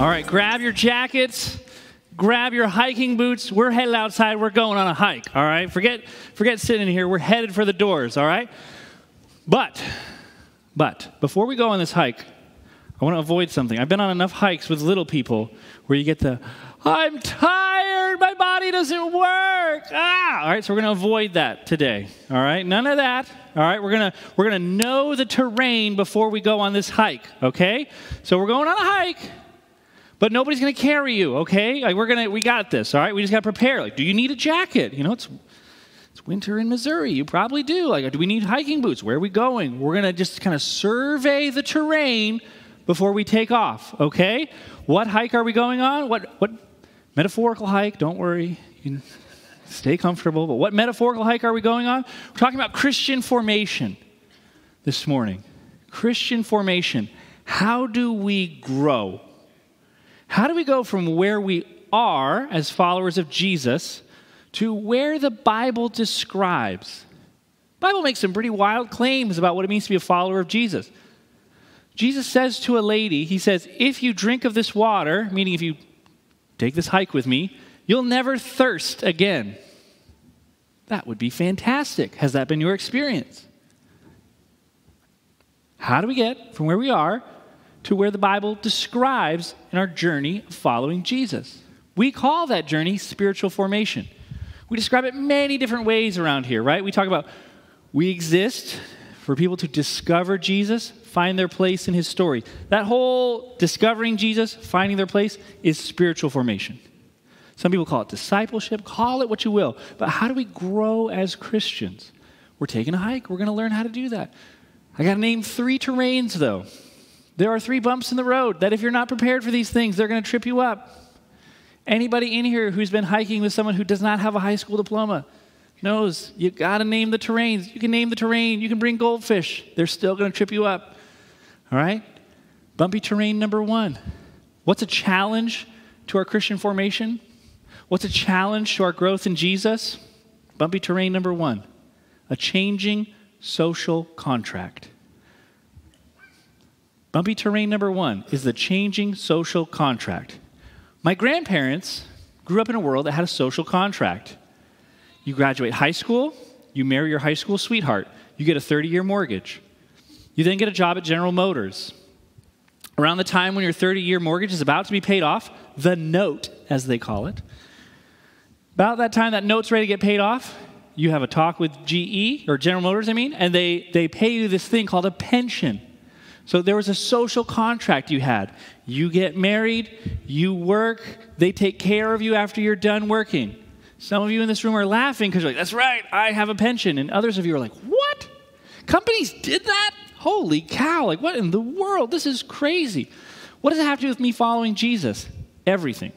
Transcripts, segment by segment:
All right, grab your jackets, grab your hiking boots. We're headed outside. We're going on a hike. All right, forget forget sitting here. We're headed for the doors. All right, but but before we go on this hike, I want to avoid something. I've been on enough hikes with little people where you get the I'm tired, my body doesn't work. Ah, all right, so we're going to avoid that today. All right? None of that. All right? We're going to we're going to know the terrain before we go on this hike, okay? So we're going on a hike. But nobody's going to carry you, okay? Like we're going to we got this, all right? We just got to prepare. Like do you need a jacket? You know, it's it's winter in Missouri. You probably do. Like do we need hiking boots? Where are we going? We're going to just kind of survey the terrain before we take off, okay? What hike are we going on? What what Metaphorical hike, don't worry. You stay comfortable. But what metaphorical hike are we going on? We're talking about Christian formation this morning. Christian formation. How do we grow? How do we go from where we are as followers of Jesus to where the Bible describes? The Bible makes some pretty wild claims about what it means to be a follower of Jesus. Jesus says to a lady, he says, "If you drink of this water, meaning if you Take this hike with me. You'll never thirst again. That would be fantastic. Has that been your experience? How do we get from where we are to where the Bible describes in our journey of following Jesus? We call that journey spiritual formation. We describe it many different ways around here, right? We talk about we exist for people to discover Jesus, find their place in his story. That whole discovering Jesus, finding their place, is spiritual formation. Some people call it discipleship, call it what you will. But how do we grow as Christians? We're taking a hike, we're going to learn how to do that. I got to name three terrains, though. There are three bumps in the road that if you're not prepared for these things, they're going to trip you up. Anybody in here who's been hiking with someone who does not have a high school diploma, knows you got to name the terrains. You can name the terrain, you can bring goldfish, they're still going to trip you up. All right? Bumpy terrain number one. What's a challenge to our Christian formation? What's a challenge to our growth in Jesus? Bumpy terrain number one a changing social contract. Bumpy terrain number one is the changing social contract. My grandparents grew up in a world that had a social contract. You graduate high school, you marry your high school sweetheart, you get a 30 year mortgage. You then get a job at General Motors. Around the time when your 30 year mortgage is about to be paid off, the note, as they call it, about that time that note's ready to get paid off, you have a talk with GE, or General Motors, I mean, and they, they pay you this thing called a pension. So there was a social contract you had. You get married, you work, they take care of you after you're done working. Some of you in this room are laughing because you're like, that's right, I have a pension. And others of you are like, what? Companies did that? Holy cow, like what in the world? This is crazy. What does it have to do with me following Jesus? Everything.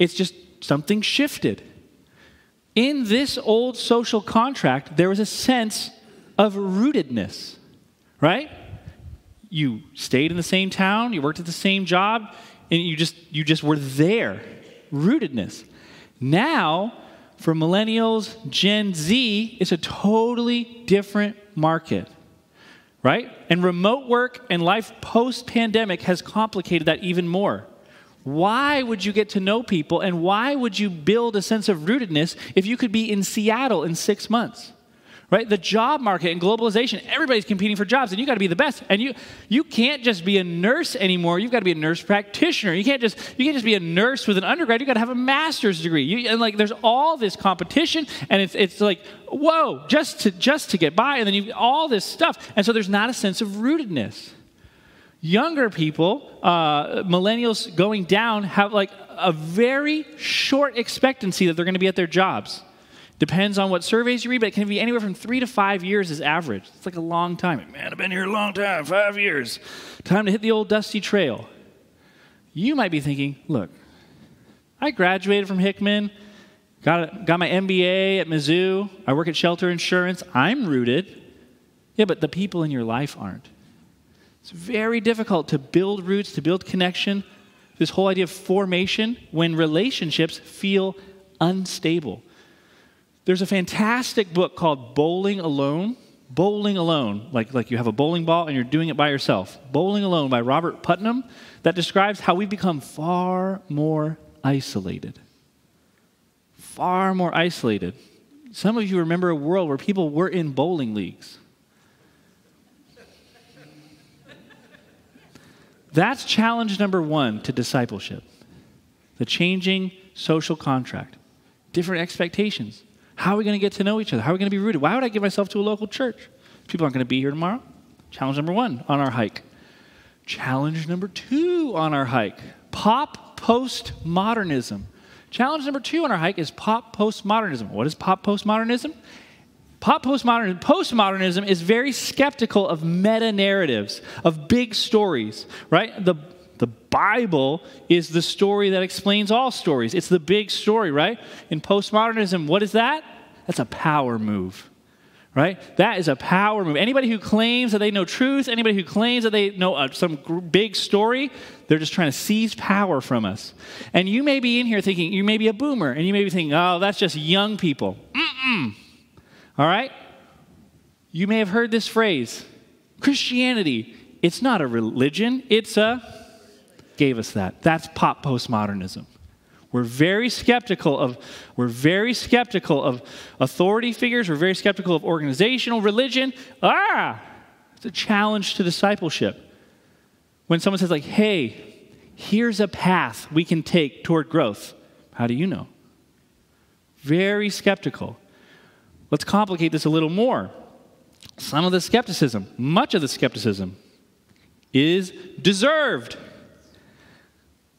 It's just something shifted. In this old social contract, there was a sense of rootedness, right? You stayed in the same town, you worked at the same job, and you just you just were there. Rootedness. Now, for millennials, Gen Z, it's a totally different market, right? And remote work and life post pandemic has complicated that even more. Why would you get to know people and why would you build a sense of rootedness if you could be in Seattle in six months? Right? The job market and globalization everybody's competing for jobs and you got to be the best. And you you can't just be a nurse anymore. You've got to be a nurse practitioner. You can't just you can't just be a nurse with an undergrad. You got to have a master's degree. You, and like there's all this competition and it's it's like whoa just to just to get by and then you all this stuff. And so there's not a sense of rootedness. Younger people uh, millennials going down have like a very short expectancy that they're going to be at their jobs Depends on what surveys you read, but it can be anywhere from three to five years as average. It's like a long time. Man, I've been here a long time, five years. Time to hit the old dusty trail. You might be thinking, look, I graduated from Hickman, got, got my MBA at Mizzou, I work at Shelter Insurance, I'm rooted. Yeah, but the people in your life aren't. It's very difficult to build roots, to build connection, this whole idea of formation when relationships feel unstable. There's a fantastic book called Bowling Alone Bowling Alone, like, like you have a bowling ball and you're doing it by yourself. Bowling Alone by Robert Putnam, that describes how we become far more isolated. Far more isolated. Some of you remember a world where people were in bowling leagues. That's challenge number one to discipleship the changing social contract, different expectations. How are we going to get to know each other? How are we going to be rooted? Why would I give myself to a local church? People aren't going to be here tomorrow. Challenge number one on our hike. Challenge number two on our hike pop postmodernism. Challenge number two on our hike is pop postmodernism. What is pop postmodernism? Pop postmodernism, postmodernism is very skeptical of meta narratives, of big stories, right? The, the Bible is the story that explains all stories. It's the big story, right? In postmodernism, what is that? That's a power move, right? That is a power move. Anybody who claims that they know truth, anybody who claims that they know uh, some big story, they're just trying to seize power from us. And you may be in here thinking, you may be a boomer, and you may be thinking, oh, that's just young people. Mm-mm. All right? You may have heard this phrase Christianity, it's not a religion, it's a gave us that. That's pop postmodernism. We're very skeptical of we're very skeptical of authority figures, we're very skeptical of organizational religion. Ah! It's a challenge to discipleship. When someone says like, "Hey, here's a path we can take toward growth." How do you know? Very skeptical. Let's complicate this a little more. Some of the skepticism, much of the skepticism, is deserved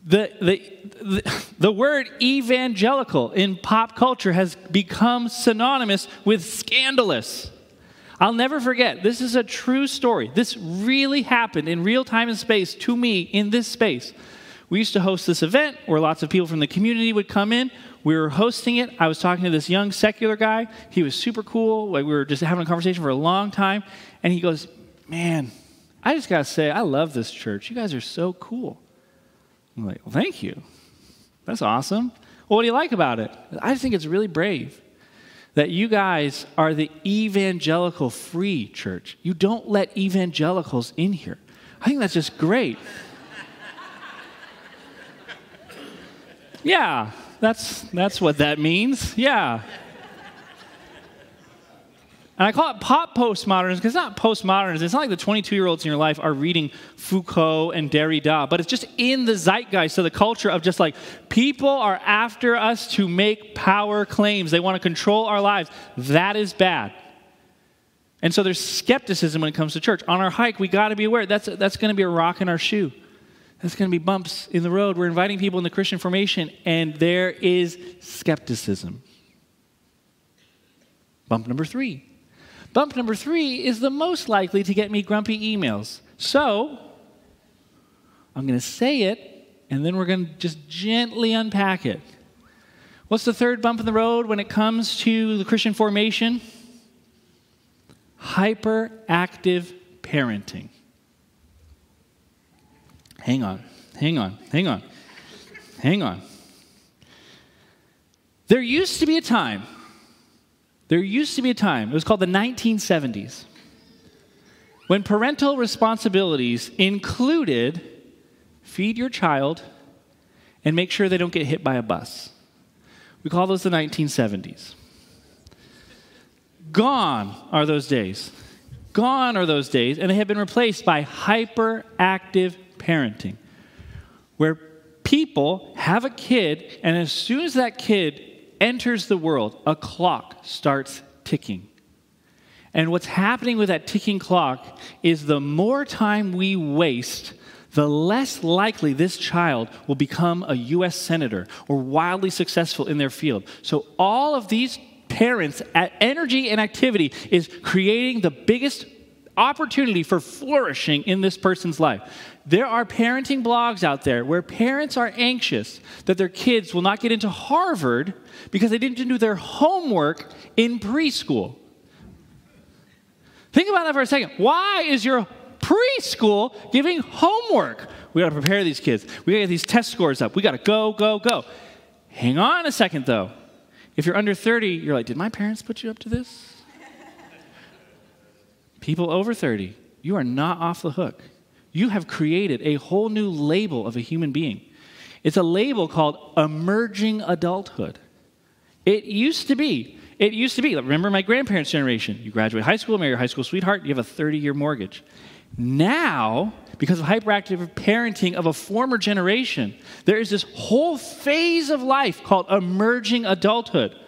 the, the, the, word evangelical in pop culture has become synonymous with scandalous. I'll never forget, this is a true story. This really happened in real time and space to me in this space. We used to host this event where lots of people from the community would come in. We were hosting it. I was talking to this young secular guy. He was super cool. we were just having a conversation for a long time. And he goes, Man, I just got to say, I love this church. You guys are so cool. I'm like, well, thank you. That's awesome. Well, what do you like about it? I just think it's really brave that you guys are the evangelical free church. You don't let evangelicals in here. I think that's just great. yeah, that's, that's what that means. Yeah. And I call it pop postmodernism because it's not postmodernism. It's not like the 22 year olds in your life are reading Foucault and Derrida, but it's just in the zeitgeist of the culture of just like people are after us to make power claims. They want to control our lives. That is bad. And so there's skepticism when it comes to church. On our hike, we got to be aware that's, that's going to be a rock in our shoe. That's going to be bumps in the road. We're inviting people in the Christian formation, and there is skepticism. Bump number three Bump number three is the most likely to get me grumpy emails. So, I'm going to say it, and then we're going to just gently unpack it. What's the third bump in the road when it comes to the Christian formation? Hyperactive parenting. Hang on, hang on, hang on, hang on. There used to be a time there used to be a time, it was called the 1970s, when parental responsibilities included feed your child and make sure they don't get hit by a bus. We call those the 1970s. Gone are those days. Gone are those days, and they have been replaced by hyperactive parenting, where people have a kid, and as soon as that kid enters the world, a clock starts ticking. And what's happening with that ticking clock is the more time we waste, the less likely this child will become a US senator or wildly successful in their field. So, all of these parents' energy and activity is creating the biggest opportunity for flourishing in this person's life. There are parenting blogs out there where parents are anxious that their kids will not get into Harvard because they didn't do their homework in preschool. Think about that for a second. Why is your preschool giving homework? We got to prepare these kids. We got to get these test scores up. We got to go, go, go. Hang on a second, though. If you're under 30, you're like, did my parents put you up to this? People over 30, you are not off the hook. You have created a whole new label of a human being. It's a label called emerging adulthood. It used to be, it used to be, remember my grandparents' generation. You graduate high school, marry your high school sweetheart, you have a 30 year mortgage. Now, because of hyperactive parenting of a former generation, there is this whole phase of life called emerging adulthood,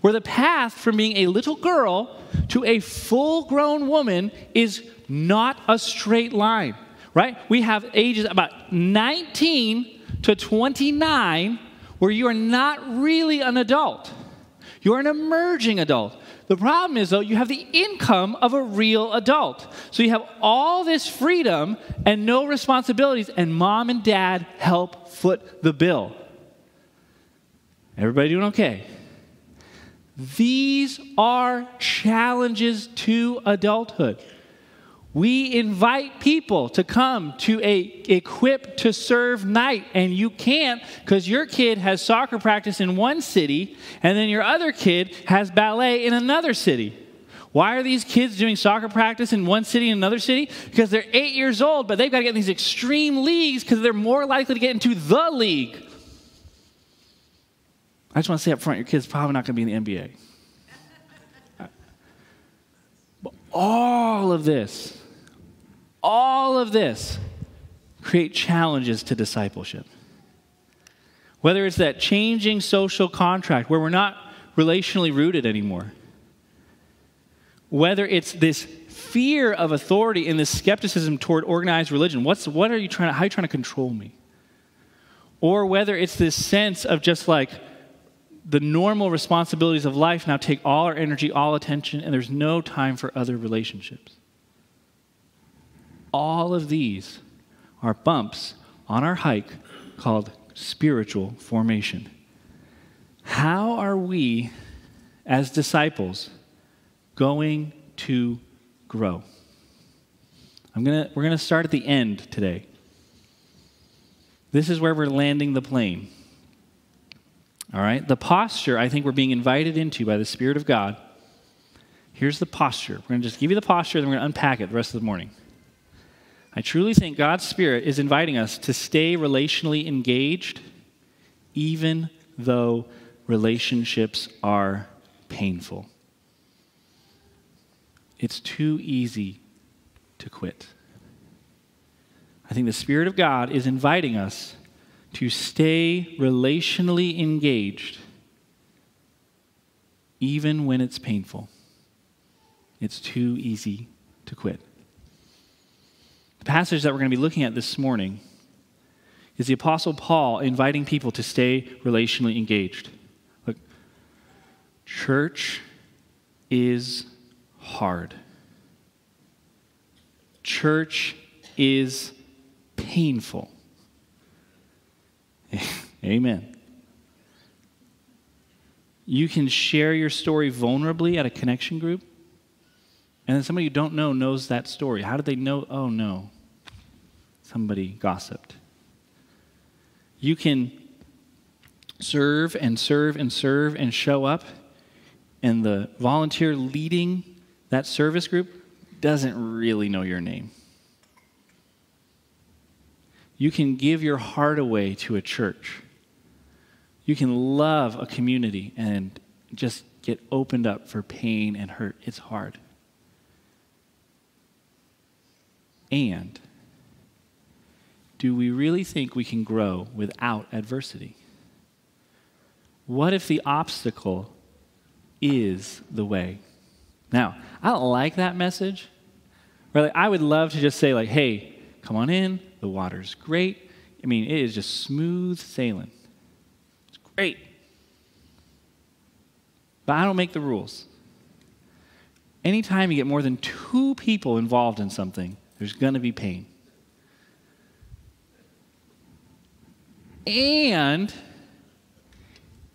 where the path from being a little girl to a full grown woman is not a straight line, right? We have ages about 19 to 29 where you are not really an adult. You're an emerging adult. The problem is, though, you have the income of a real adult. So you have all this freedom and no responsibilities, and mom and dad help foot the bill. Everybody doing okay? These are challenges to adulthood. We invite people to come to a equip to serve night and you can't cuz your kid has soccer practice in one city and then your other kid has ballet in another city. Why are these kids doing soccer practice in one city and another city? Because they're 8 years old but they've got to get in these extreme leagues cuz they're more likely to get into the league. I just want to say up front your kid's probably not going to be in the NBA. But all of this all of this create challenges to discipleship. Whether it's that changing social contract where we're not relationally rooted anymore, whether it's this fear of authority and this skepticism toward organized religion. What's, what are you trying to, how are you trying to control me? Or whether it's this sense of just like the normal responsibilities of life now take all our energy, all attention, and there's no time for other relationships. All of these are bumps on our hike called spiritual formation. How are we, as disciples, going to grow? I'm gonna, we're going to start at the end today. This is where we're landing the plane. All right? The posture I think we're being invited into by the Spirit of God. Here's the posture. We're going to just give you the posture, then we're going to unpack it the rest of the morning. I truly think God's Spirit is inviting us to stay relationally engaged, even though relationships are painful. It's too easy to quit. I think the Spirit of God is inviting us to stay relationally engaged, even when it's painful. It's too easy to quit. The passage that we're going to be looking at this morning is the Apostle Paul inviting people to stay relationally engaged. Look, church is hard. Church is painful. Amen. You can share your story vulnerably at a connection group. And then somebody you don't know knows that story. How did they know? Oh, no. Somebody gossiped. You can serve and serve and serve and show up, and the volunteer leading that service group doesn't really know your name. You can give your heart away to a church. You can love a community and just get opened up for pain and hurt. It's hard. And do we really think we can grow without adversity? What if the obstacle is the way? Now, I don't like that message. Really, I would love to just say, like, hey, come on in, the water's great. I mean, it is just smooth sailing. It's great. But I don't make the rules. Anytime you get more than two people involved in something, there's going to be pain. And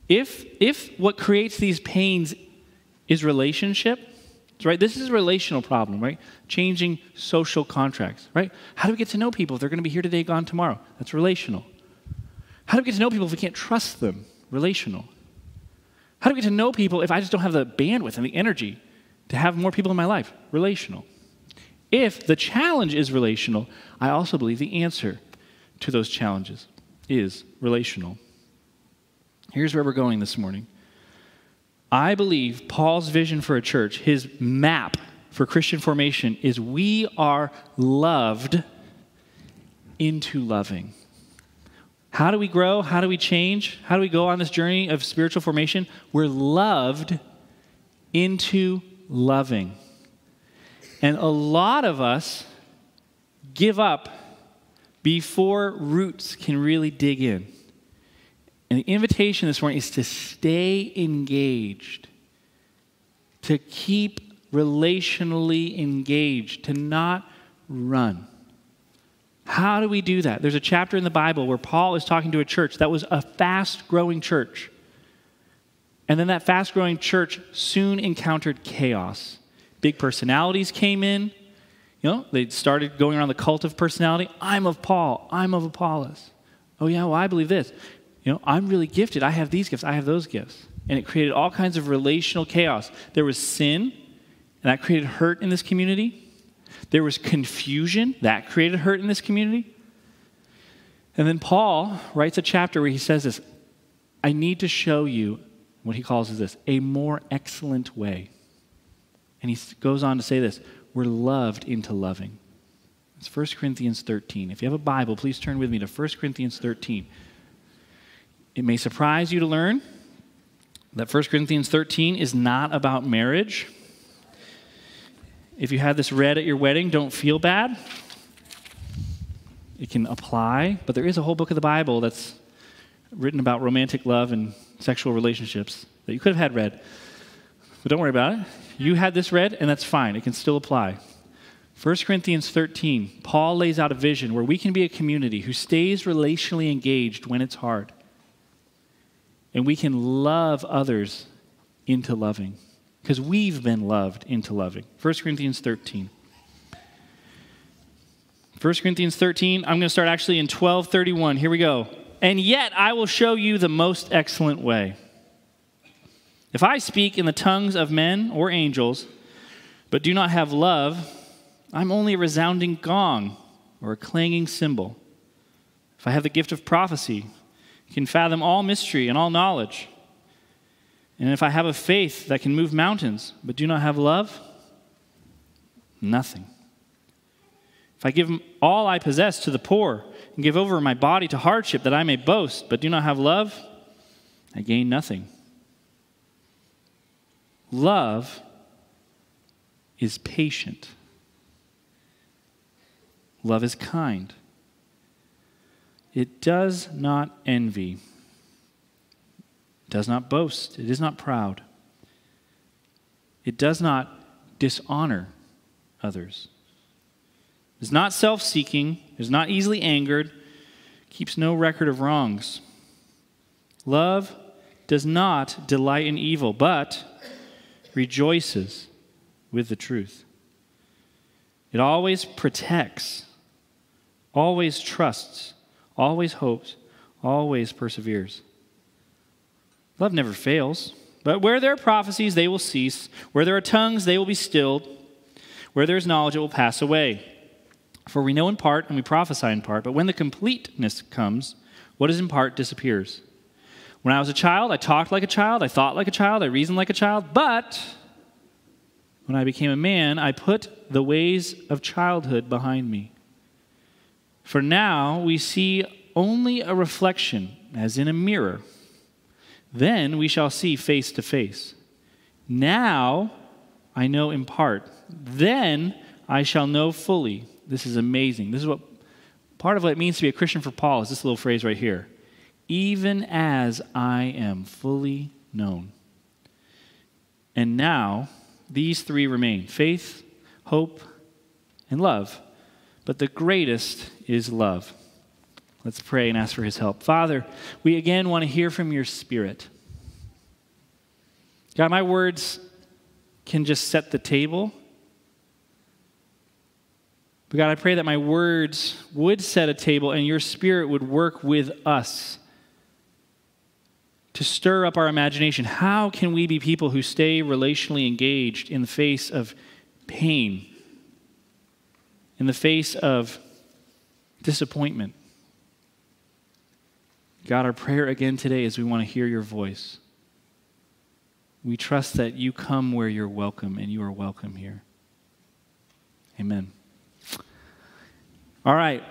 if, if what creates these pains is relationship, right? This is a relational problem, right? Changing social contracts, right? How do we get to know people if they're going to be here today, gone tomorrow? That's relational. How do we get to know people if we can't trust them? Relational. How do we get to know people if I just don't have the bandwidth and the energy to have more people in my life? Relational. If the challenge is relational, I also believe the answer to those challenges is relational. Here's where we're going this morning. I believe Paul's vision for a church, his map for Christian formation, is we are loved into loving. How do we grow? How do we change? How do we go on this journey of spiritual formation? We're loved into loving. And a lot of us give up before roots can really dig in. And the invitation this morning is to stay engaged, to keep relationally engaged, to not run. How do we do that? There's a chapter in the Bible where Paul is talking to a church that was a fast growing church. And then that fast growing church soon encountered chaos. Big personalities came in. You know, they started going around the cult of personality. I'm of Paul. I'm of Apollos. Oh, yeah, well, I believe this. You know, I'm really gifted. I have these gifts. I have those gifts. And it created all kinds of relational chaos. There was sin, and that created hurt in this community. There was confusion, that created hurt in this community. And then Paul writes a chapter where he says this I need to show you what he calls is this a more excellent way. And he goes on to say this we're loved into loving. It's 1 Corinthians 13. If you have a Bible, please turn with me to 1 Corinthians 13. It may surprise you to learn that 1 Corinthians 13 is not about marriage. If you had this read at your wedding, don't feel bad. It can apply, but there is a whole book of the Bible that's written about romantic love and sexual relationships that you could have had read. But don't worry about it. You had this read, and that's fine. It can still apply. 1 Corinthians 13, Paul lays out a vision where we can be a community who stays relationally engaged when it's hard. And we can love others into loving because we've been loved into loving. 1 Corinthians 13. 1 Corinthians 13, I'm going to start actually in 1231. Here we go. And yet I will show you the most excellent way. If I speak in the tongues of men or angels, but do not have love, I'm only a resounding gong or a clanging cymbal. If I have the gift of prophecy, can fathom all mystery and all knowledge. And if I have a faith that can move mountains, but do not have love, nothing. If I give all I possess to the poor and give over my body to hardship that I may boast, but do not have love, I gain nothing. Love is patient. Love is kind. It does not envy. It does not boast. It is not proud. It does not dishonor others. It is not self seeking. Is not easily angered. Keeps no record of wrongs. Love does not delight in evil, but rejoices with the truth. It always protects, always trusts, always hopes, always perseveres. Love never fails. But where there are prophecies, they will cease. Where there are tongues, they will be stilled. Where there is knowledge, it will pass away. For we know in part and we prophesy in part, but when the completeness comes, what is in part disappears. When I was a child, I talked like a child, I thought like a child, I reasoned like a child, but when I became a man, I put the ways of childhood behind me. For now we see only a reflection, as in a mirror. Then we shall see face to face. Now I know in part. Then I shall know fully. This is amazing. This is what part of what it means to be a Christian for Paul is this little phrase right here even as I am fully known. And now, these three remain faith, hope, and love. But the greatest is love. Let's pray and ask for his help. Father, we again want to hear from your spirit. God, my words can just set the table. But God, I pray that my words would set a table and your spirit would work with us to stir up our imagination. How can we be people who stay relationally engaged in the face of pain, in the face of disappointment. God, our prayer again today is we want to hear your voice. We trust that you come where you're welcome, and you are welcome here. Amen. All right.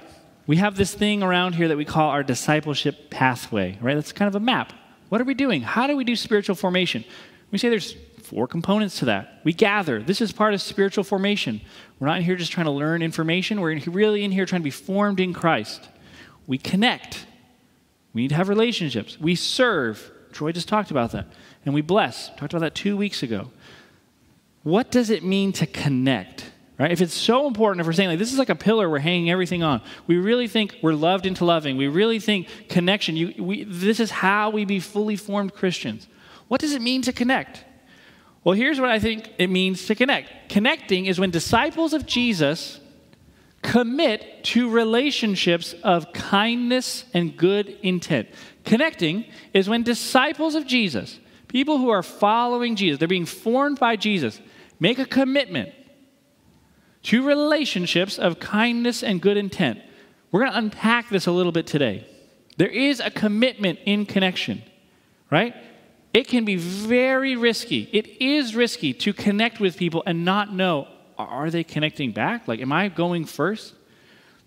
We have this thing around here that we call our discipleship pathway, right? That's kind of a map. What are we doing? How do we do spiritual formation? We say there's four components to that. We gather. This is part of spiritual formation. We're not here just trying to learn information. We're really in here trying to be formed in Christ. We connect. We need to have relationships. We serve. Troy just talked about that. And we bless. Talked about that two weeks ago. What does it mean to connect? Right? If it's so important, if we're saying like this is like a pillar we're hanging everything on, we really think we're loved into loving. We really think connection. You, we, this is how we be fully formed Christians. What does it mean to connect? Well, here's what I think it means to connect. Connecting is when disciples of Jesus commit to relationships of kindness and good intent. Connecting is when disciples of Jesus, people who are following Jesus, they're being formed by Jesus, make a commitment to relationships of kindness and good intent. We're going to unpack this a little bit today. There is a commitment in connection, right? It can be very risky. It is risky to connect with people and not know are they connecting back? Like, am I going first?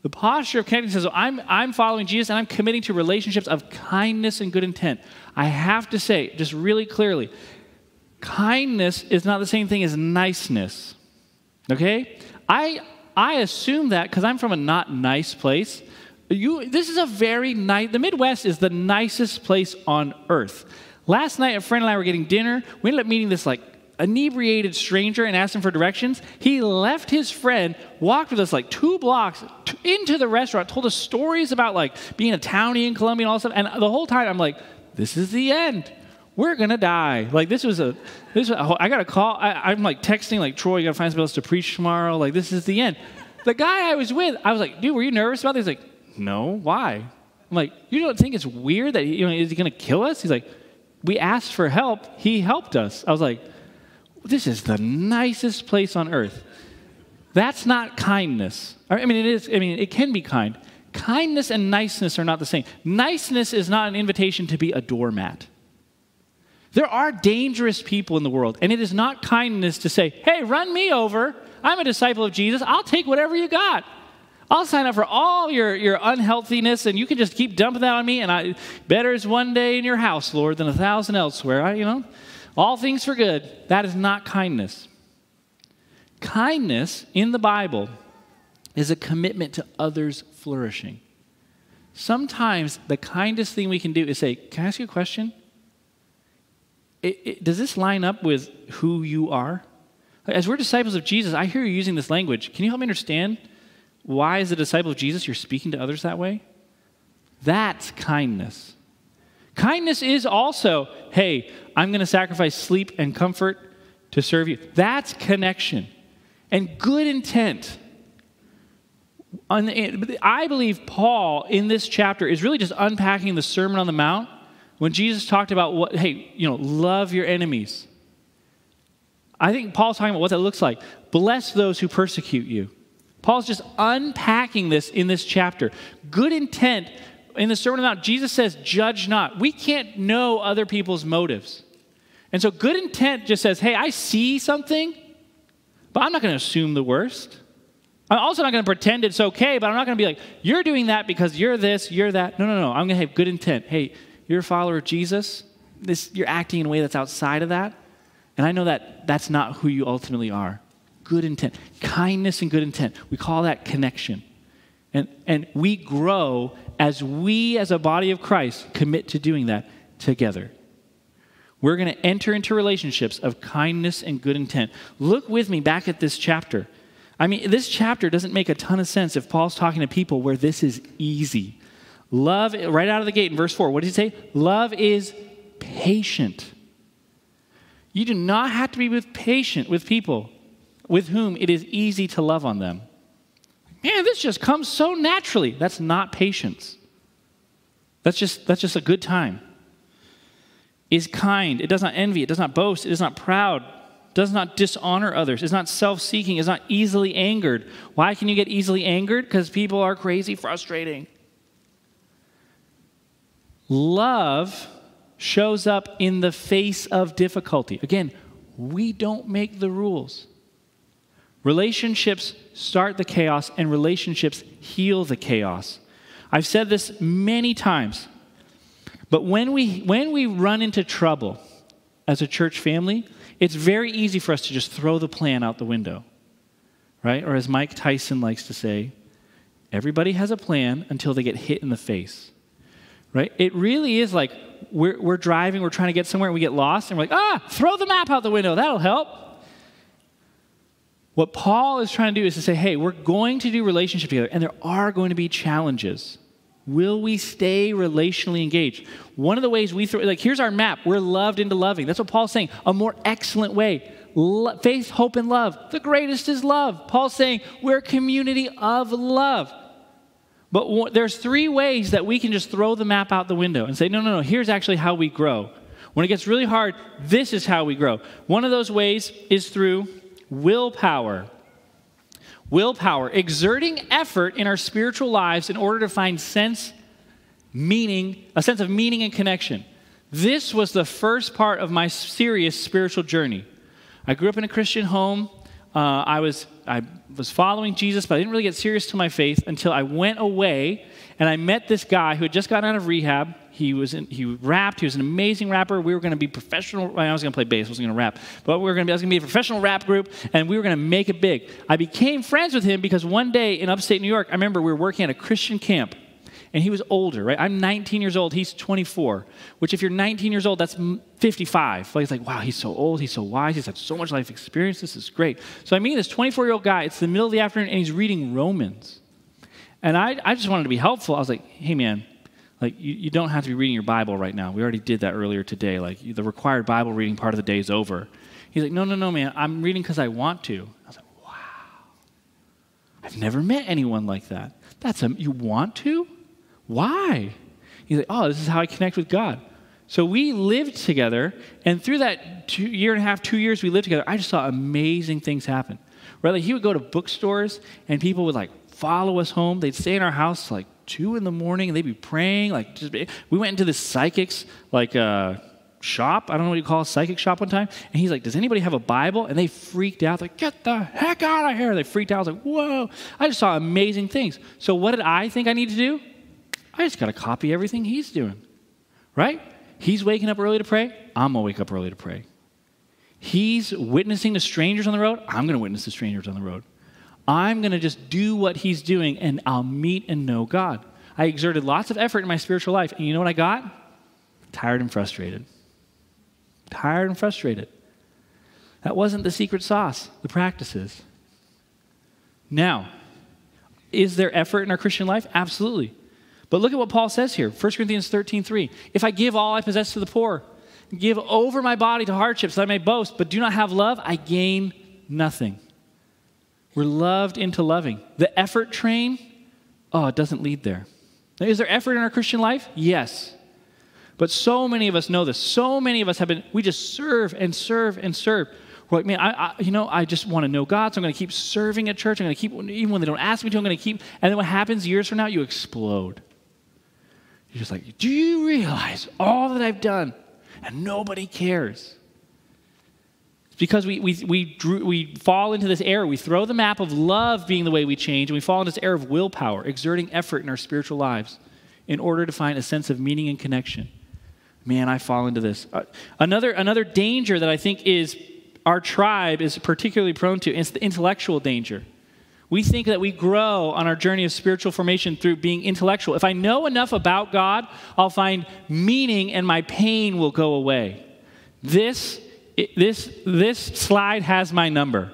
The posture of connecting says, I'm, I'm following Jesus and I'm committing to relationships of kindness and good intent. I have to say, just really clearly, kindness is not the same thing as niceness. Okay? I, I assume that because I'm from a not nice place. You, this is a very nice, the Midwest is the nicest place on earth. Last night, a friend and I were getting dinner. We ended up meeting this like inebriated stranger and asked him for directions. He left his friend, walked with us like two blocks into the restaurant, told us stories about like being a townie in Columbia and all stuff. And the whole time I'm like, this is the end we're gonna die. Like this was a, this was a, I got a call. I, am like texting like Troy, you gotta find somebody else to preach tomorrow. Like this is the end. The guy I was with, I was like, dude, were you nervous about this? He's like, no, why? I'm like, you don't think it's weird that you know is he gonna kill us? He's like, we asked for help. He helped us. I was like, this is the nicest place on earth. That's not kindness. I mean, it is. I mean, it can be kind. Kindness and niceness are not the same. Niceness is not an invitation to be a doormat. There are dangerous people in the world, and it is not kindness to say, hey, run me over. I'm a disciple of Jesus. I'll take whatever you got. I'll sign up for all your, your unhealthiness, and you can just keep dumping that on me. And I better is one day in your house, Lord, than a thousand elsewhere. I, you know, all things for good. That is not kindness. Kindness in the Bible is a commitment to others flourishing. Sometimes the kindest thing we can do is say, Can I ask you a question? it, it, does this line up with who you are? As we're disciples of Jesus, I hear you using this language. Can you help me understand why, as a disciple of Jesus, you're speaking to others that way? That's kindness. Kindness is also, hey, I'm going to sacrifice sleep and comfort to serve you. That's connection. And good intent. I believe Paul in this chapter is really just unpacking the Sermon on the Mount when Jesus talked about what, hey, you know, love your enemies. I think Paul's talking about what that looks like. Bless those who persecute you. Paul's just unpacking this in this chapter. Good intent in the Sermon on the Mount, Jesus says, judge not. We can't know other people's motives. And so good intent just says, hey, I see something, but I'm not going to assume the worst. I'm also not going to pretend it's okay, but I'm not going to be like, you're doing that because you're this, you're that. No, no, no. I'm going to have good intent. Hey, you're a follower of Jesus, this, you're acting in a way that's outside of that. And I know that that's not who you ultimately are. Good intent, kindness and good intent. We call that connection. And, and we grow as we, as a body of Christ, commit to doing that together. We're going to enter into relationships of kindness and good intent. Look with me back at this chapter. I mean, this chapter doesn't make a ton of sense if Paul's talking to people where this is easy. Love, right out of the gate in verse 4, what did he say? Love is patient. You do not have to be with patient with people with whom it is easy to love on them. Man, this just comes so naturally. That's not patience. That's just, that's just a good time. Is kind. It does not envy. It does not boast. It is not proud. does not dishonor others, is not self seeking, is not easily angered. Why can you get easily angered? Because people are crazy frustrating. Love shows up in the face of difficulty. Again, we don't make the rules. Relationships start the chaos, and relationships heal the chaos. I've said this many times, but when we, when we run into trouble as a church family, it's very easy for us to just throw the plan out the window, right? Or as Mike Tyson likes to say, everybody has a plan until they get hit in the face, right? It really is like we're, we're driving, we're trying to get somewhere, and we get lost, and we're like, ah, throw the map out the window, that'll help. What Paul is trying to do is to say, hey, we're going to do relationship together, and there are going to be challenges. Will we stay relationally engaged? One of the ways we throw, like, here's our map. We're loved into loving. That's what Paul's saying. A more excellent way. Lo- faith, hope, and love. The greatest is love. Paul's saying we're a community of love. But w- there's three ways that we can just throw the map out the window and say, no, no, no, here's actually how we grow. When it gets really hard, this is how we grow. One of those ways is through willpower. Willpower, exerting effort in our spiritual lives in order to find sense, meaning, a sense of meaning and connection. This was the first part of my serious spiritual journey. I grew up in a Christian home. Uh, I, was, I was following Jesus, but I didn't really get serious to my faith until I went away and I met this guy who had just gotten out of rehab. He was in, he rapped. He was an amazing rapper. We were going to be professional. I was going to play bass. I wasn't going to rap, but we were going to be. I was going to be a professional rap group, and we were going to make it big. I became friends with him because one day in upstate New York, I remember we were working at a Christian camp, and he was older. Right, I'm 19 years old. He's 24. Which, if you're 19 years old, that's 55. Like it's like, wow, he's so old. He's so wise. He's had so much life experience. This is great. So I meet this 24 year old guy. It's the middle of the afternoon, and he's reading Romans. And I, I just wanted to be helpful. I was like, hey, man, like you, you don't have to be reading your Bible right now. We already did that earlier today. Like the required Bible reading part of the day is over. He's like, no, no, no, man. I'm reading because I want to. I was like, wow. I've never met anyone like that. That's a, you want to? Why? He's like, oh, this is how I connect with God. So we lived together, and through that two, year and a half, two years we lived together, I just saw amazing things happen. Right? Like he would go to bookstores, and people would like follow us home. They'd stay in our house like two in the morning, and they'd be praying. Like just, we went into this psychic's like uh, shop. I don't know what you call a psychic shop one time, and he's like, "Does anybody have a Bible?" And they freaked out. Like, "Get the heck out of here!" They freaked out. I was like, "Whoa!" I just saw amazing things. So what did I think I need to do? I just got to copy everything he's doing, right? He's waking up early to pray. I'm gonna wake up early to pray. He's witnessing to strangers on the road. I'm gonna witness to strangers on the road. I'm going to just do what he's doing and I'll meet and know God. I exerted lots of effort in my spiritual life, and you know what I got? Tired and frustrated. Tired and frustrated. That wasn't the secret sauce, the practices. Now, is there effort in our Christian life? Absolutely. But look at what Paul says here 1 Corinthians 13 3. If I give all I possess to the poor, give over my body to hardships that I may boast, but do not have love, I gain nothing. We're loved into loving. The effort train, oh, it doesn't lead there. Now, is there effort in our Christian life? Yes. But so many of us know this. So many of us have been, we just serve and serve and serve. We're like, man, I, I you know, I just want to know God, so I'm going to keep serving at church. I'm going to keep, even when they don't ask me to, I'm going to keep. And then what happens years from now? You explode. You're just like, do you realize all that I've done? And nobody cares It's because we, we, we, drew, we fall into this error. We throw the map of love being the way we change, and we fall into this error of willpower, exerting effort in our spiritual lives in order to find a sense of meaning and connection. Man, I fall into this. Uh, another, another danger that I think is our tribe is particularly prone to is the intellectual danger. We think that we grow on our journey of spiritual formation through being intellectual. If I know enough about God, I'll find meaning and my pain will go away. This this, this slide has my number.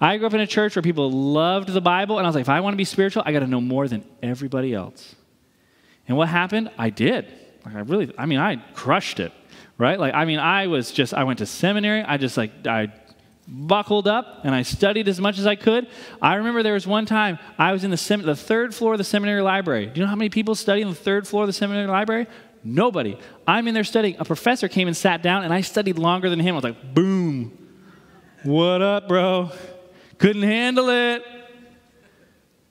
I grew up in a church where people loved the Bible, and I was like, if I want to be spiritual, I got to know more than everybody else. And what happened? I did. Like I really, I mean, I crushed it, right? Like, I mean, I was just, I went to seminary. I just like, I buckled up and I studied as much as I could. I remember there was one time I was in the, sem- the third floor of the seminary library. Do you know how many people study in the third floor of the seminary library? Nobody. I'm in there studying. A professor came and sat down, and I studied longer than him. I was like, boom. What up, bro? Couldn't handle it.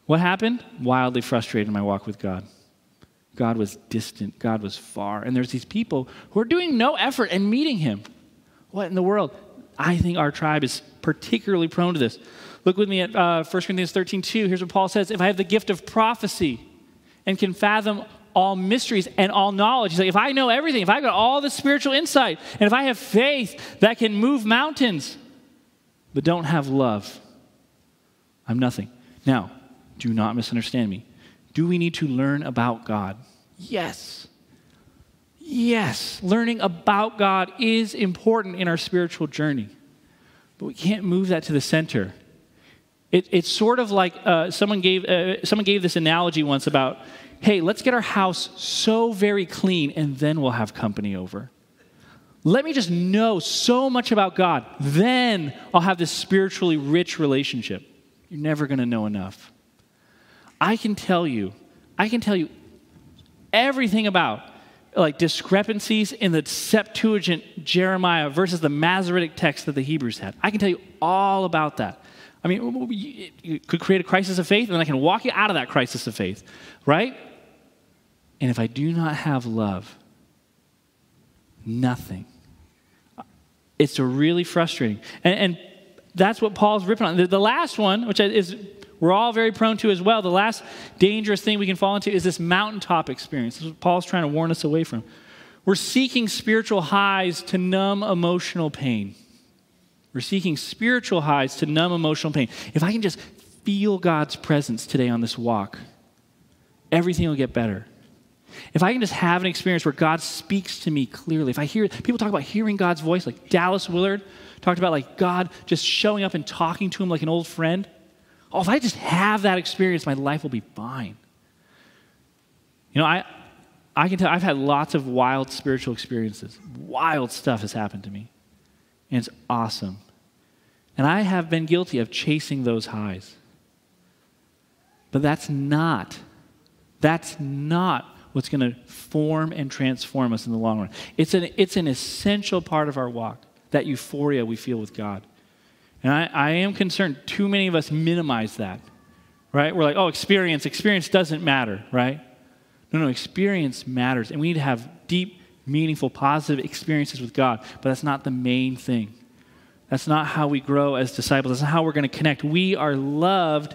What happened? Wildly frustrated in my walk with God. God was distant, God was far. And there's these people who are doing no effort and meeting him. What in the world? I think our tribe is particularly prone to this. Look with me at uh, 1 Corinthians 13 2. Here's what Paul says If I have the gift of prophecy and can fathom all mysteries and all knowledge, he's like, if I know everything, if I got all the spiritual insight, and if I have faith that can move mountains, but don't have love, I'm nothing. Now, do not misunderstand me. Do we need to learn about God? Yes. Yes, learning about God is important in our spiritual journey, but we can't move that to the center. It, it's sort of like uh, someone, gave, uh, someone gave this analogy once about hey, let's get our house so very clean and then we'll have company over. Let me just know so much about God, then I'll have this spiritually rich relationship. You're never going to know enough. I can tell you, I can tell you everything about like discrepancies in the Septuagint Jeremiah versus the Masoretic text that the Hebrews had. I can tell you all about that. I mean, you could create a crisis of faith, and then I can walk you out of that crisis of faith, right? And if I do not have love, nothing. It's really frustrating. And, and that's what Paul's ripping on. The, the last one, which is we're all very prone to as well. The last dangerous thing we can fall into is this mountaintop experience. This is what Paul's trying to warn us away from. We're seeking spiritual highs to numb emotional pain. We're seeking spiritual highs to numb emotional pain. If I can just feel God's presence today on this walk, everything will get better. If I can just have an experience where God speaks to me clearly, if I hear people talk about hearing God's voice, like Dallas Willard talked about, like God just showing up and talking to him like an old friend. Oh, if I just have that experience, my life will be fine. You know, I, I can tell I've had lots of wild spiritual experiences. Wild stuff has happened to me. And it's awesome. And I have been guilty of chasing those highs. But that's not, that's not what's going to form and transform us in the long run. It's an, it's an essential part of our walk, that euphoria we feel with God. And I, I am concerned too many of us minimize that, right? We're like, oh, experience, experience doesn't matter, right? No, no, experience matters. And we need to have deep, meaningful, positive experiences with God, but that's not the main thing. That's not how we grow as disciples. That's not how we're going to connect. We are loved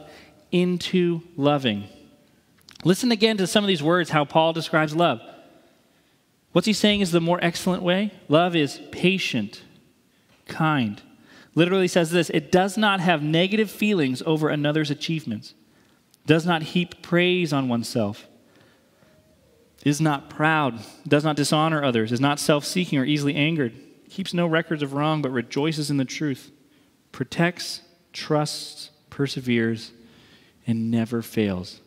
into loving. Listen again to some of these words, how Paul describes love. What's he saying is the more excellent way? Love is patient, kind, literally says this it does not have negative feelings over another's achievements, does not heap praise on oneself, is not proud, does not dishonor others, is not self seeking or easily angered, keeps no records of wrong, but rejoices in the truth, protects, trusts, perseveres, and never fails.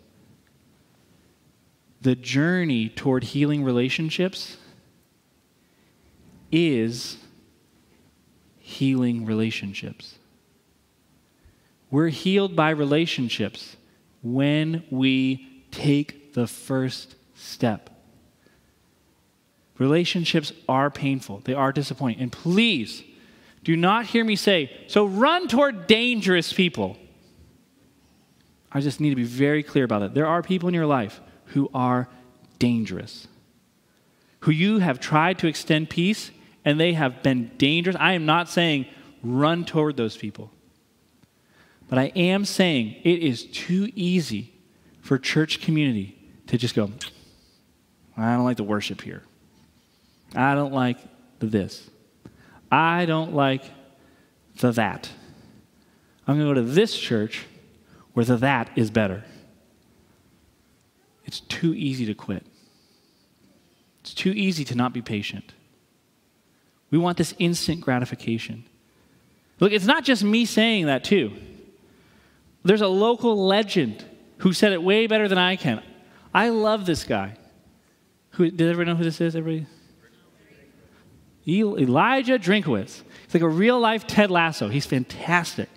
The journey toward healing relationships is healing relationships. We're healed by relationships when we take the first step. Relationships are painful, they are disappointing. And please do not hear me say, so run toward dangerous people. I just need to be very clear about that. There are people in your life who are dangerous, who you have tried to extend peace and they have been dangerous. I am not saying run toward those people. But I am saying it is too easy for church community to just go, I don't like the worship here. I don't like the this. I don't like the that. I'm going to go to this church where the that is better. It's too easy to quit. It's too easy to not be patient. We want this instant gratification. Look, it's not just me saying that, too. There's a local legend who said it way better than I can. I love this guy. Who, did everybody know who this is? Everybody? Elijah Drinkwitz. He's like a real life Ted Lasso. He's fantastic.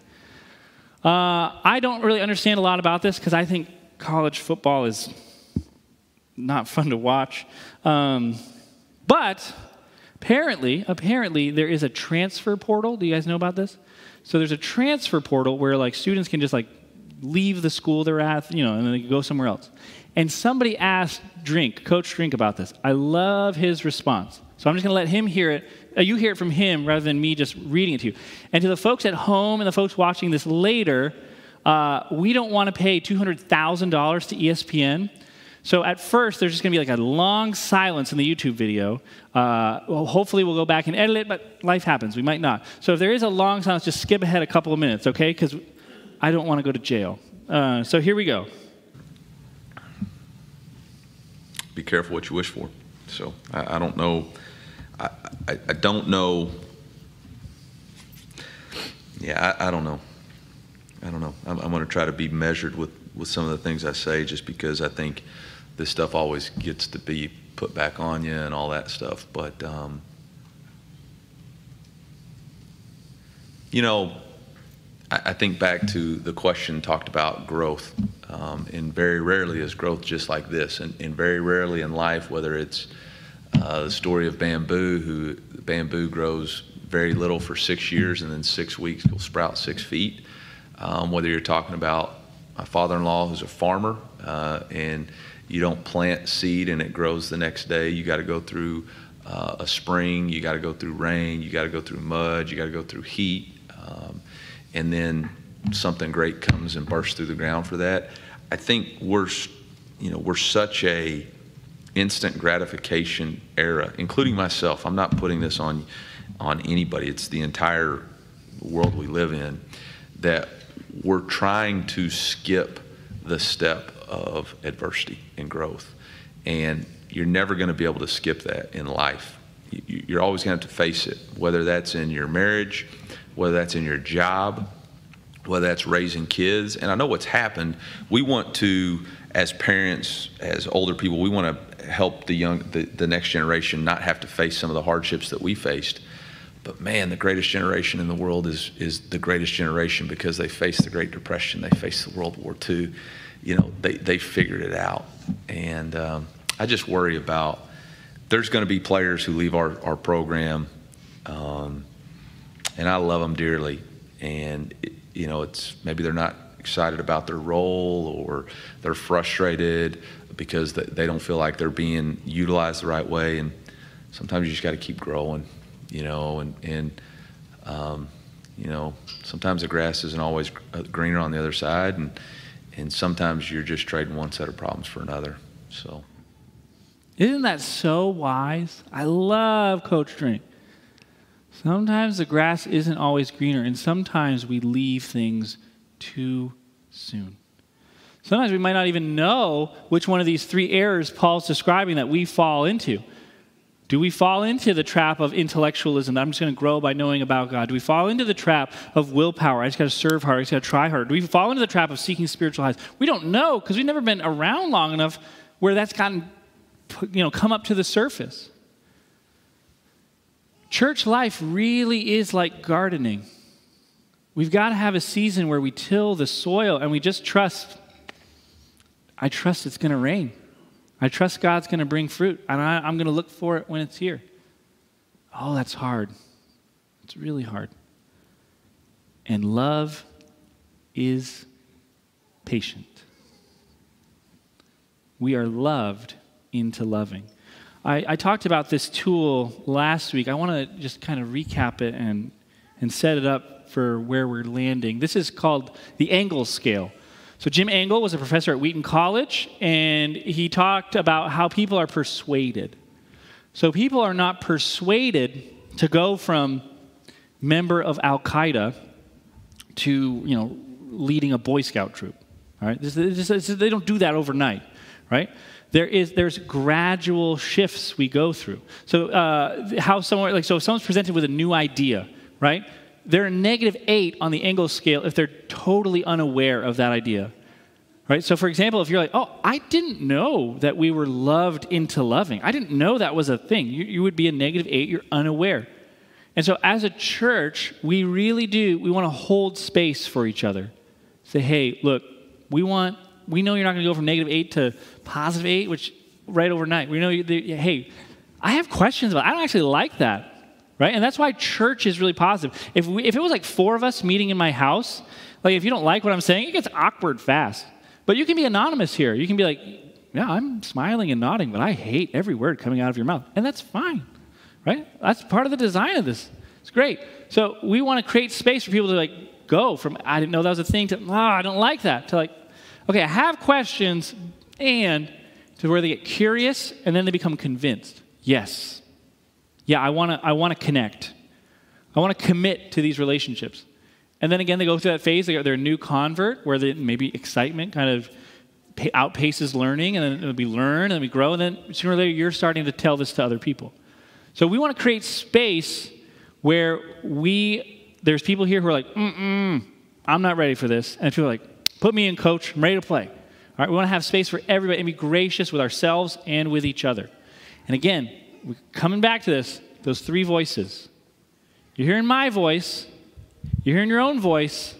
Uh, I don't really understand a lot about this because I think college football is not fun to watch. Um, but Apparently, apparently there is a transfer portal. Do you guys know about this? So there's a transfer portal where like students can just like leave the school they're at, you know, and then they can go somewhere else. And somebody asked Drink, Coach Drink, about this. I love his response. So I'm just going to let him hear it. Uh, you hear it from him rather than me just reading it to you. And to the folks at home and the folks watching this later, uh, we don't want to pay $200,000 to ESPN. So at first, there's just going to be like a long silence in the YouTube video. Uh, well, hopefully, we'll go back and edit it, but life happens. We might not. So if there is a long silence, just skip ahead a couple of minutes, okay? Because I don't want to go to jail. Uh, so here we go. Be careful what you wish for. So I, I don't know. I, I, I, don't know. Yeah, I, don't know. I don't know. I'm, I'm going to try to be measured with, with some of the things I say just because I think this stuff always gets to be put back on you and all that stuff. But, um, you know, I, I, think back to the question talked about growth. Um, and very rarely is growth just like this. And, and very rarely in life, whether it's uh, the story of bamboo, who bamboo grows very little for six years and then six weeks will sprout six feet. Um, whether you're talking about my father-in-law who's a farmer uh, and you don't plant seed and it grows the next day. You got to go through uh, a spring, you got to go through rain, you got to go through mud, you got to go through heat, um, and then something great comes and bursts through the ground for that. I think we're, you know, we're such a instant gratification era, including myself. I'm not putting this on on anybody. It's the entire world we live in that we're trying to skip the step of adversity and growth. And you're never going to be able to skip that in life. You're always going to have to face it, whether that's in your marriage, whether that's in your job, whether that's raising kids. And I know what's happened. We want to, as parents, as older people, we want to help the young, the, the next generation not have to face some of the hardships that we faced. But man, the greatest generation in the world is is the greatest generation because they faced the Great Depression, they faced the World War II, you know, they, they figured it out. And um, I just worry about there's going to be players who leave our, our program, um, and I love them dearly. And, it, you know, it's maybe they're not excited about their role or they're frustrated because they don't feel like they're being utilized the right way. And sometimes you just got to keep growing, you know, and, and um, you know, sometimes the grass isn't always greener on the other side. And, and sometimes you're just trading one set of problems for another. So, isn't that so wise? I love Coach Drink. Sometimes the grass isn't always greener, and sometimes we leave things too soon. Sometimes we might not even know which one of these three errors Paul's describing that we fall into. Do we fall into the trap of intellectualism? I'm just going to grow by knowing about God. Do we fall into the trap of willpower? I just got to serve hard. I just got to try hard. Do we fall into the trap of seeking spiritual highs? We don't know because we've never been around long enough where that's gotten, you know, come up to the surface. Church life really is like gardening. We've got to have a season where we till the soil and we just trust. I trust it's going to rain. I trust God's going to bring fruit, and I, am going to look for it when it's here. Oh, that's hard. It's really hard. And love is patient. We are loved into loving. I, I talked about this tool last week. I want to just kind of recap it and, and set it up for where we're landing. This is called the Engel scale. So, Jim Engel was a professor at Wheaton College, and he talked about how people are persuaded. So, people are not persuaded to go from member of Al Qaeda to, you know, leading a Boy Scout troop. All right? This, this, this, they don't do that overnight, right? There is, there's gradual shifts we go through. So, uh, how someone, like, so if someone's presented with a new idea, right? They're a negative eight on the Engel scale if they're totally unaware of that idea. Right? So, for example, if you're like, oh, I didn't know that we were loved into loving, I didn't know that was a thing, you, you would be a negative eight, you're unaware. And so, as a church, we really do, we want to hold space for each other. Say, hey, look, we want, we know you're not going to go from negative eight to positive eight, which right overnight. We know, you, hey, I have questions about, I don't actually like that. Right? And that's why church is really positive. If, we, if it was like four of us meeting in my house, like if you don't like what I'm saying, it gets awkward fast. But you can be anonymous here. You can be like, yeah, I'm smiling and nodding, but I hate every word coming out of your mouth. And that's fine, right? That's part of the design of this. It's great. So we want to create space for people to like go from, I didn't know that was a thing, to, oh, I don't like that, to like, okay, I have questions, and to where they get curious and then they become convinced. Yes. Yeah, I want to I want to connect. I want to commit to these relationships. And then again, they go through that phase. They are a new convert where they, maybe excitement kind of outpaces learning, and then it'll be learn, and we grow, and then sooner or later you're starting to tell this to other people. So we want to create space where we there's people here who are like, mm I'm not ready for this, and people are like, put me in, coach, I'm ready to play. All right, we want to have space for everybody and be gracious with ourselves and with each other. And again, we're coming back to this, those three voices. You're hearing my voice, you're hearing your own voice.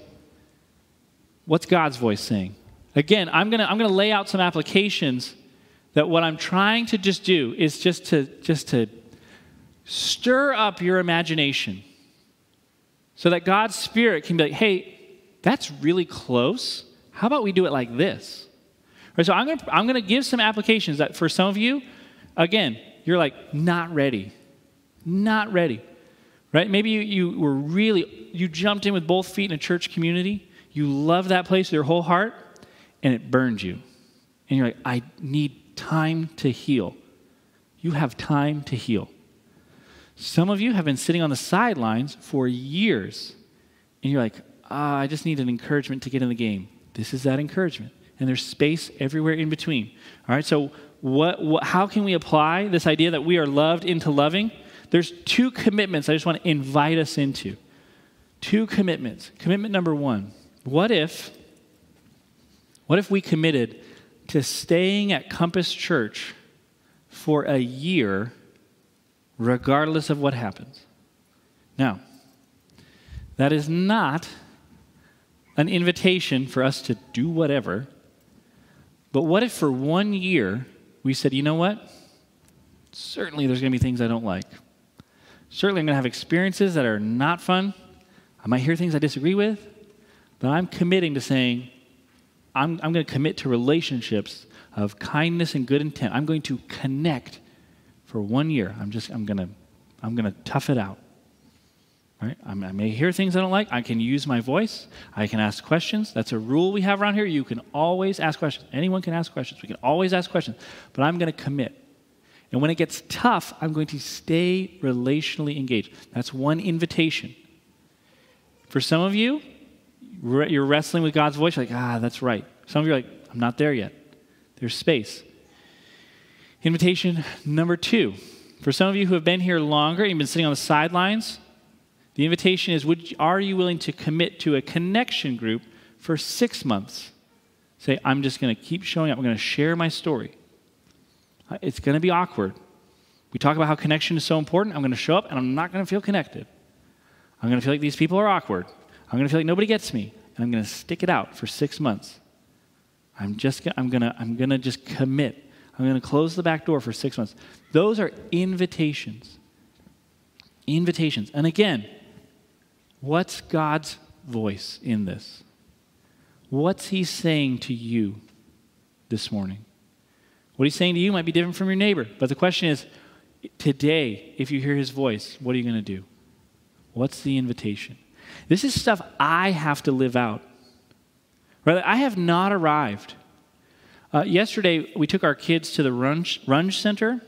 What's God's voice saying? Again, I'm going to I'm going to lay out some applications that what I'm trying to just do is just to just to stir up your imagination so that God's spirit can be like, "Hey, that's really close. How about we do it like this?" Right, so I'm going to I'm going to give some applications that for some of you, again, you're like not ready, not ready, right? Maybe you, you were really you jumped in with both feet in a church community. You love that place with your whole heart, and it burned you, and you're like, I need time to heal. You have time to heal. Some of you have been sitting on the sidelines for years, and you're like, ah, I just need an encouragement to get in the game. This is that encouragement and there's space everywhere in between. All right, so what, what, how can we apply this idea that we are loved into loving? There's two commitments I just want to invite us into. Two commitments. Commitment number one what if, what if we committed to staying at Compass Church for a year, regardless of what happens? Now, that is not an invitation for us to do whatever. But what if for one year we said, you know what? Certainly there's going to be things I don't like. Certainly I'm going to have experiences that are not fun. I might hear things I disagree with. But I'm committing to saying, I'm, I'm going to commit to relationships of kindness and good intent. I'm going to connect for one year. I'm just, I'm going to, I'm going to tough it out. Right? I may hear things I don't like. I can use my voice. I can ask questions. That's a rule we have around here. You can always ask questions. Anyone can ask questions. We can always ask questions. But I'm going to commit. And when it gets tough, I'm going to stay relationally engaged. That's one invitation. For some of you, you're wrestling with God's voice. You're like, ah, that's right. Some of you are like, I'm not there yet. There's space. Invitation number two. For some of you who have been here longer, you've been sitting on the sidelines, the invitation is would, Are you willing to commit to a connection group for six months? Say, I'm just going to keep showing up. I'm going to share my story. Uh, it's going to be awkward. We talk about how connection is so important. I'm going to show up and I'm not going to feel connected. I'm going to feel like these people are awkward. I'm going to feel like nobody gets me. And I'm going to stick it out for six months. I'm just I'm to I'm going to just commit. I'm going to close the back door for six months. Those are invitations. Invitations. And again, What's God's voice in this? What's He saying to you this morning? What He's saying to you might be different from your neighbor, but the question is today, if you hear His voice, what are you going to do? What's the invitation? This is stuff I have to live out. Right? I have not arrived. Uh, yesterday, we took our kids to the Runge, Runge Center.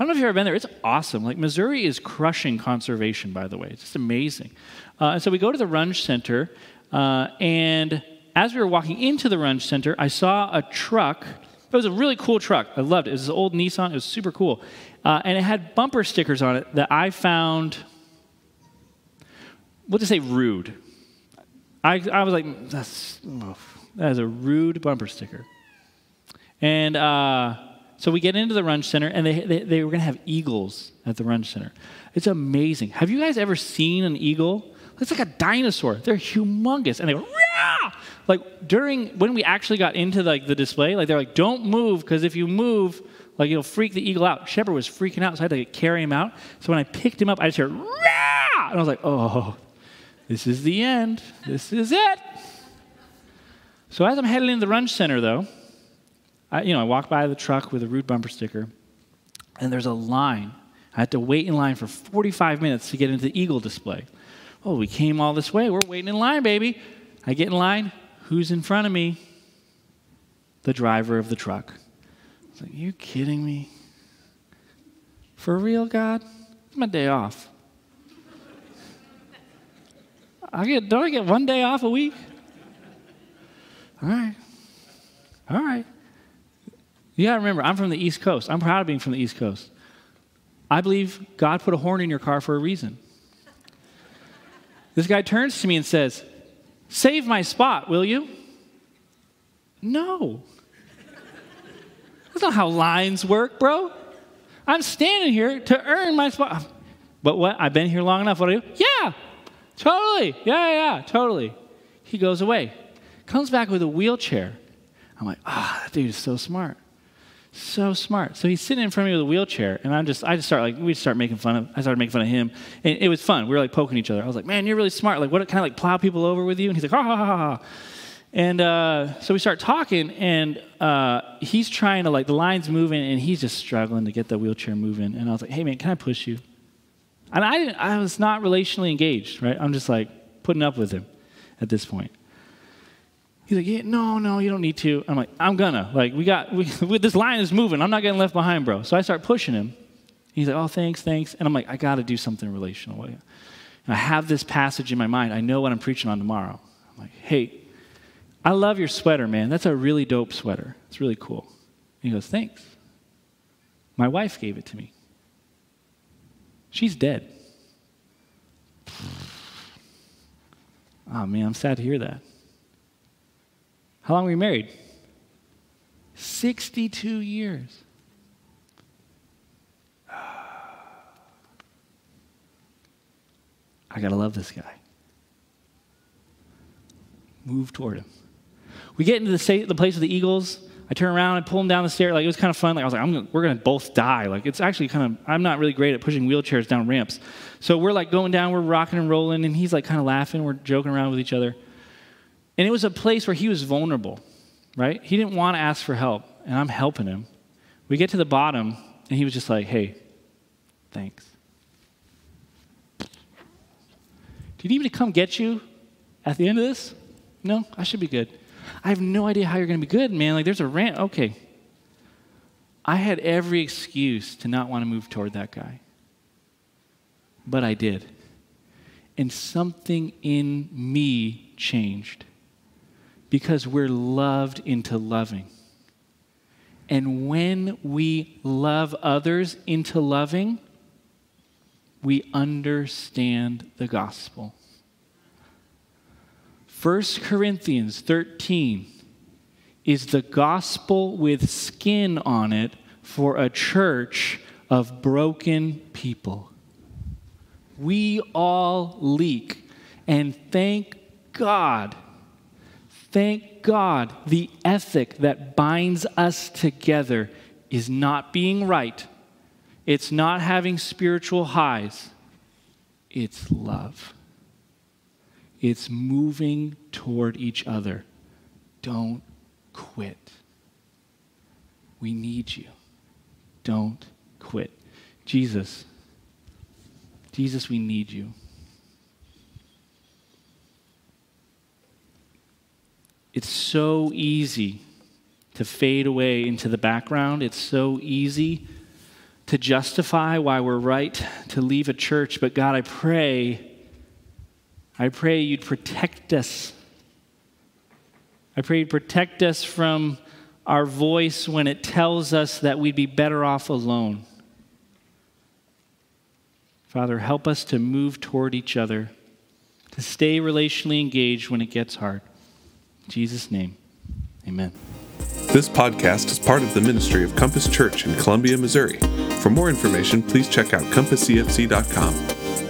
I don't know if you've ever been there. It's awesome. Like, Missouri is crushing conservation, by the way. It's just amazing. Uh, and so we go to the Runge Center, uh, and as we were walking into the Runge Center, I saw a truck. It was a really cool truck. I loved it. It was an old Nissan. It was super cool. Uh, and it had bumper stickers on it that I found, we'll just say rude. I, I was like, that's, oh, that is a rude bumper sticker. And uh, so we get into the Runge Center, and they, they, they were going to have eagles at the Runge Center. It's amazing. Have you guys ever seen an eagle? It's like a dinosaur. They're humongous. And they go, Rah! like during when we actually got into like the display, like they're like, don't move, because if you move, Like it'll freak the eagle out. Shepard was freaking out, so I had to carry him out. So when I picked him up, I just heard, Rah! and I was like, oh, this is the end. This is it. So as I'm heading into the Runge Center, though, I, you know, I walk by the truck with a rude bumper sticker, and there's a line. I had to wait in line for 45 minutes to get into the eagle display. Oh, we came all this way. We're waiting in line, baby. I get in line. Who's in front of me? The driver of the truck. I was like, you kidding me? For real, God? It's my day off. I get, don't I get one day off a week? All right. All right. You got to remember, I'm from the East Coast. I'm proud of being from the East Coast. I believe God put a horn in your car for a reason. This guy turns to me and says, Save my spot, will you? No. That's not how lines work, bro. I'm standing here to earn my spot. But what? I've been here long enough. What do I do? Yeah, totally. Yeah, yeah, yeah, totally. He goes away. Comes back with a wheelchair. I'm like, ah, oh, that dude is so smart. So smart. So he's sitting in front of me with a wheelchair, and I'm just, I just start like, we start making fun of, I started making fun of him, and it was fun. We were like poking each other. I was like, man, you're really smart. Like, what, kind of like plow people over with you? And he's like, ha ha ha ha. And uh, so we start talking, and uh, he's trying to like the line's moving, and he's just struggling to get the wheelchair moving. And I was like, "Hey man, can I push you?" And I I was not relationally engaged, right? I'm just like putting up with him at this point. He's like, yeah, no, no, you don't need to. I'm like, I'm gonna. Like, we got, we, this line is moving. I'm not getting left behind, bro. So I start pushing him. He's like, oh, thanks, thanks. And I'm like, I got to do something relational. And I have this passage in my mind. I know what I'm preaching on tomorrow. I'm like, hey, I love your sweater, man. That's a really dope sweater. It's really cool. And he goes, Thanks. My wife gave it to me. She's dead. Oh, man, I'm sad to hear that. How long were you married? 62 years. I got to love this guy. Move toward him. We get into the, the place of the eagles. I turn around and pull them down the stairs. Like it was kind of fun. Like I was like, gonna, we're gonna both die. Like it's actually kind of. I'm not really great at pushing wheelchairs down ramps. So we're like going down. We're rocking and rolling, and he's like kind of laughing. We're joking around with each other. And it was a place where he was vulnerable, right? He didn't want to ask for help, and I'm helping him. We get to the bottom, and he was just like, "Hey, thanks." Do you need me to come get you at the end of this? No, I should be good. I have no idea how you're going to be good, man. Like, there's a rant. Okay. I had every excuse to not want to move toward that guy. But I did. And something in me changed because we're loved into loving. And when we love others into loving, we understand the gospel. 1 Corinthians 13 is the gospel with skin on it for a church of broken people. We all leak, and thank God, thank God, the ethic that binds us together is not being right, it's not having spiritual highs, it's love. It's moving toward each other. Don't quit. We need you. Don't quit. Jesus, Jesus, we need you. It's so easy to fade away into the background. It's so easy to justify why we're right to leave a church. But God, I pray I pray you'd protect us. I pray you'd protect us from our voice when it tells us that we'd be better off alone. Father, help us to move toward each other, to stay relationally engaged when it gets hard. In Jesus' name, amen. This podcast is part of the ministry of Compass Church in Columbia, Missouri. For more information, please check out compasscfc.com.